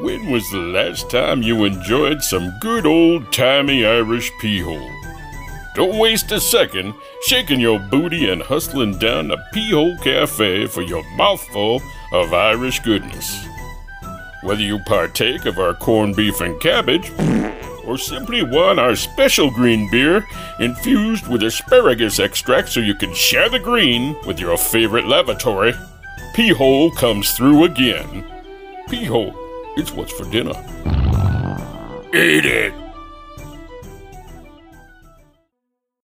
When was the last time you enjoyed some good old timey Irish pee hole? Don't waste a second shaking your booty and hustling down to Pee Hole Cafe for your mouthful of Irish goodness. Whether you partake of our corned beef and cabbage, or simply want our special green beer infused with asparagus extract so you can share the green with your favorite lavatory, Pee Hole comes through again. Pee Hole, it's what's for dinner. Eat it!